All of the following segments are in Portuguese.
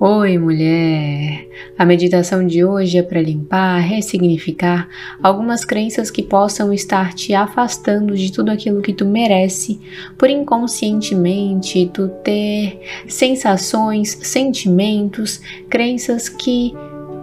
Oi, mulher! A meditação de hoje é para limpar, ressignificar algumas crenças que possam estar te afastando de tudo aquilo que tu merece, por inconscientemente tu ter sensações, sentimentos, crenças que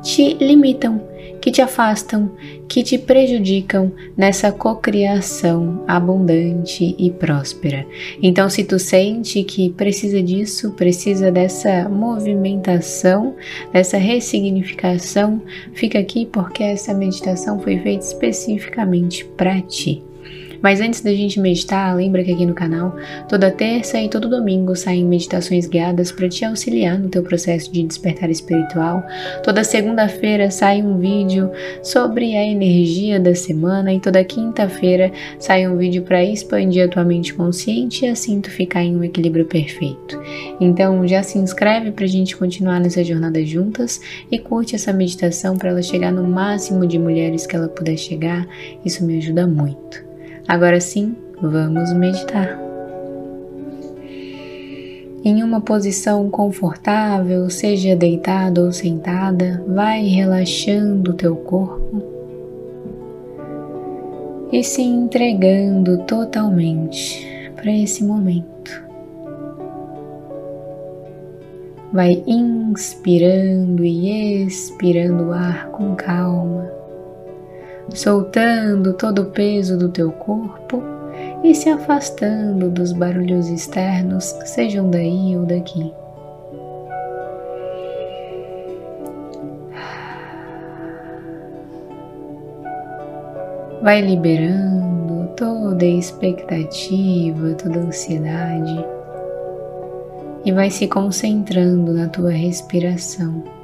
te limitam que te afastam, que te prejudicam nessa cocriação abundante e próspera. Então, se tu sente que precisa disso, precisa dessa movimentação, dessa ressignificação, fica aqui porque essa meditação foi feita especificamente para ti. Mas antes da gente meditar, lembra que aqui no canal, toda terça e todo domingo saem meditações guiadas para te auxiliar no teu processo de despertar espiritual. Toda segunda-feira sai um vídeo sobre a energia da semana e toda quinta-feira sai um vídeo para expandir a tua mente consciente e assim tu ficar em um equilíbrio perfeito. Então já se inscreve para a gente continuar nessa jornada juntas e curte essa meditação para ela chegar no máximo de mulheres que ela puder chegar. Isso me ajuda muito. Agora sim, vamos meditar. Em uma posição confortável, seja deitado ou sentada, vai relaxando o teu corpo e se entregando totalmente para esse momento. Vai inspirando e expirando o ar com calma soltando todo o peso do teu corpo e se afastando dos barulhos externos, sejam daí ou daqui. Vai liberando toda expectativa, toda ansiedade e vai se concentrando na tua respiração.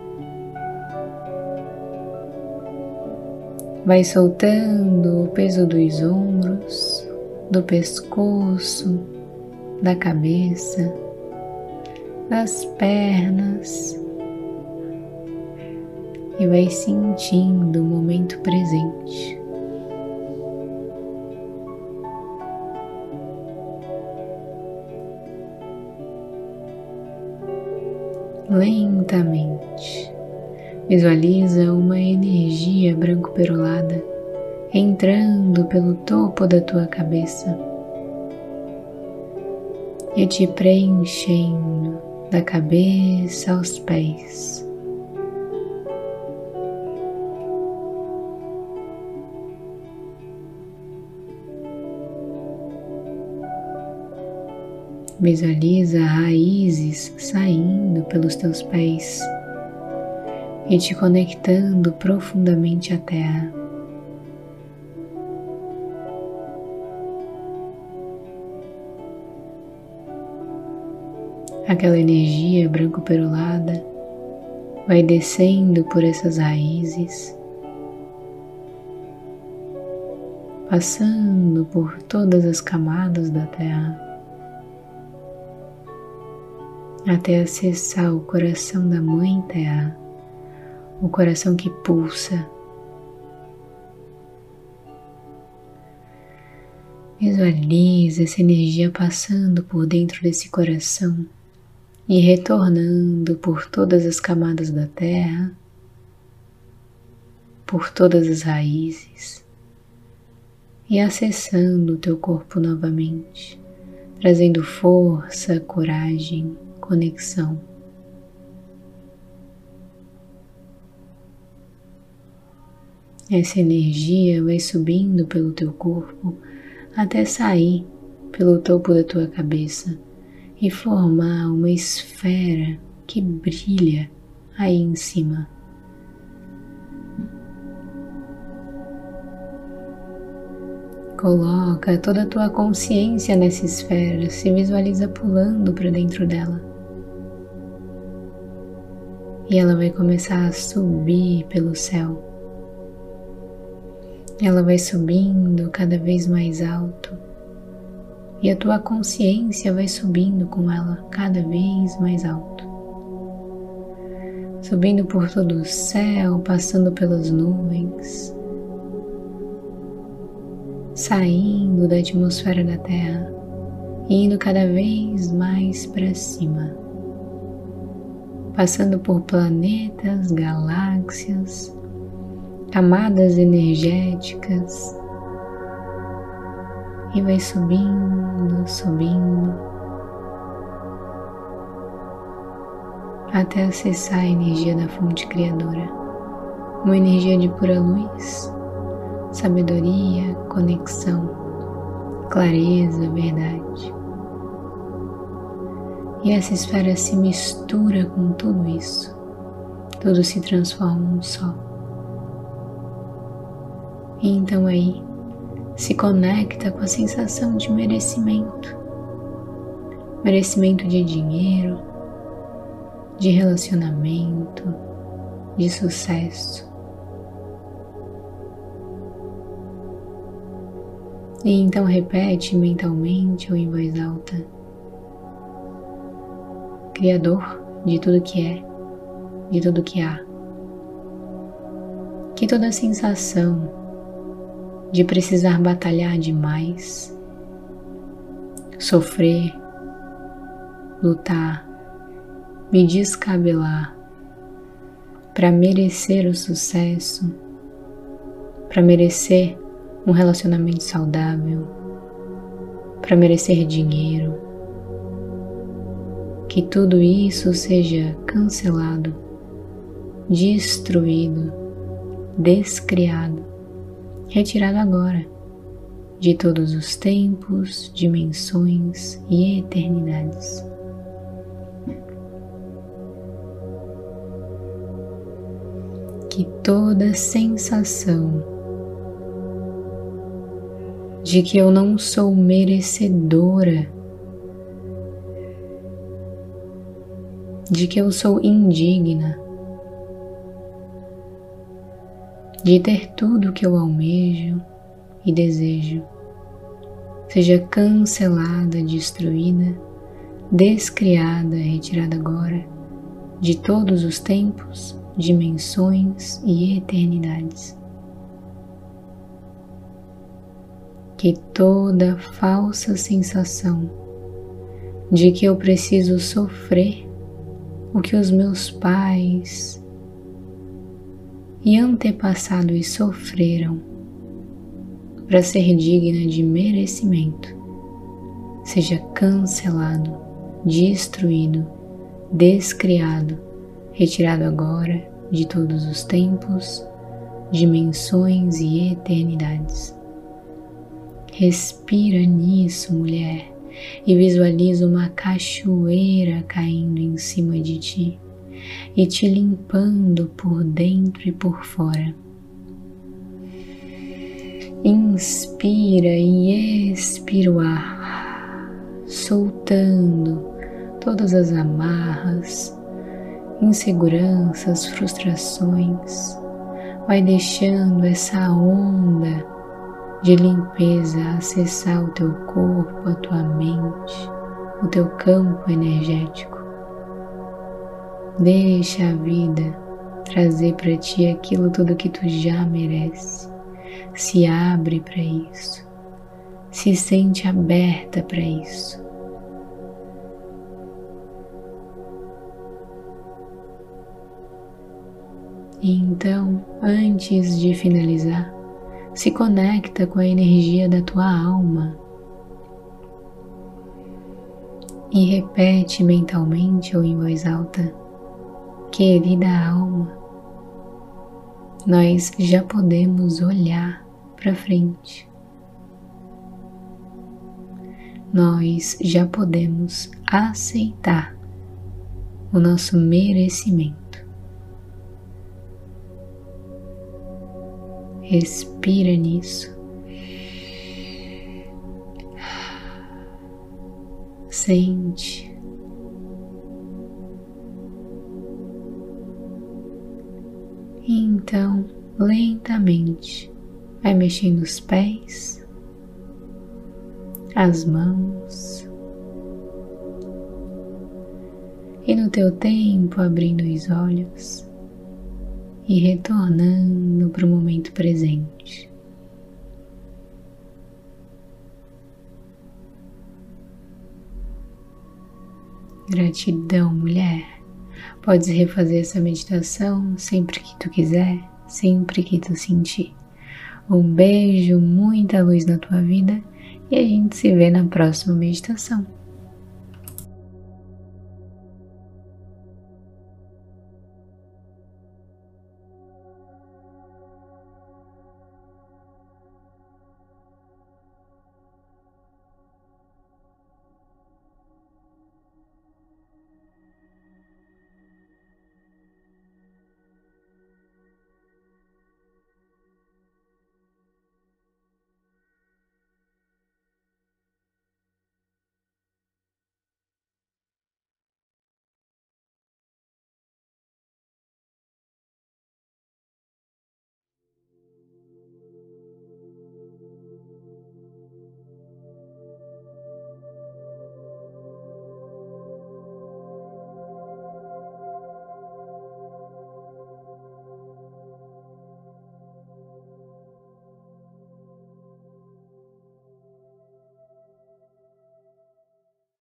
Vai soltando o peso dos ombros, do pescoço, da cabeça, das pernas e vai sentindo o momento presente. Lentamente Visualiza uma energia branco-perolada entrando pelo topo da tua cabeça e te preenchendo da cabeça aos pés. Visualiza raízes saindo pelos teus pés e te conectando profundamente à Terra. Aquela energia branco-perolada vai descendo por essas raízes, passando por todas as camadas da Terra até acessar o coração da Mãe Terra o coração que pulsa. Visualize essa energia passando por dentro desse coração e retornando por todas as camadas da terra, por todas as raízes e acessando o teu corpo novamente, trazendo força, coragem, conexão. Essa energia vai subindo pelo teu corpo até sair pelo topo da tua cabeça e formar uma esfera que brilha aí em cima. Coloca toda a tua consciência nessa esfera, se visualiza pulando para dentro dela. E ela vai começar a subir pelo céu ela vai subindo cada vez mais alto e a tua consciência vai subindo com ela cada vez mais alto. Subindo por todo o céu, passando pelas nuvens, saindo da atmosfera da Terra e indo cada vez mais para cima. passando por planetas, galáxias, camadas energéticas e vai subindo, subindo até acessar a energia da fonte criadora, uma energia de pura luz, sabedoria, conexão, clareza, verdade. E essa esfera se mistura com tudo isso, tudo se transforma um só. E então aí se conecta com a sensação de merecimento. Merecimento de dinheiro, de relacionamento, de sucesso. E então repete mentalmente ou em voz alta: Criador de tudo que é, de tudo que há. Que toda sensação de precisar batalhar demais, sofrer, lutar, me descabelar para merecer o sucesso, para merecer um relacionamento saudável, para merecer dinheiro. Que tudo isso seja cancelado, destruído, descriado retirado agora de todos os tempos, dimensões e eternidades. Que toda sensação de que eu não sou merecedora, de que eu sou indigna, de ter tudo o que eu almejo e desejo, seja cancelada, destruída, descriada, retirada agora de todos os tempos, dimensões e eternidades. Que toda falsa sensação de que eu preciso sofrer o que os meus pais, e antepassados sofreram para ser digna de merecimento, seja cancelado, destruído, descriado, retirado agora de todos os tempos, dimensões e eternidades. Respira nisso, mulher, e visualiza uma cachoeira caindo em cima de ti e te limpando por dentro e por fora. Inspira e expira o ar, soltando todas as amarras, inseguranças, frustrações. Vai deixando essa onda de limpeza acessar o teu corpo, a tua mente, o teu campo energético. Deixa a vida trazer para ti aquilo tudo que tu já merece. Se abre para isso. Se sente aberta para isso. E então, antes de finalizar, se conecta com a energia da tua alma e repete mentalmente ou em voz alta Querida alma, nós já podemos olhar para frente. Nós já podemos aceitar o nosso merecimento. Respira nisso. Sente E então, lentamente, vai mexendo os pés, as mãos, e no teu tempo abrindo os olhos e retornando para o momento presente. Gratidão, mulher Podes refazer essa meditação sempre que tu quiser, sempre que tu sentir. Um beijo, muita luz na tua vida e a gente se vê na próxima meditação.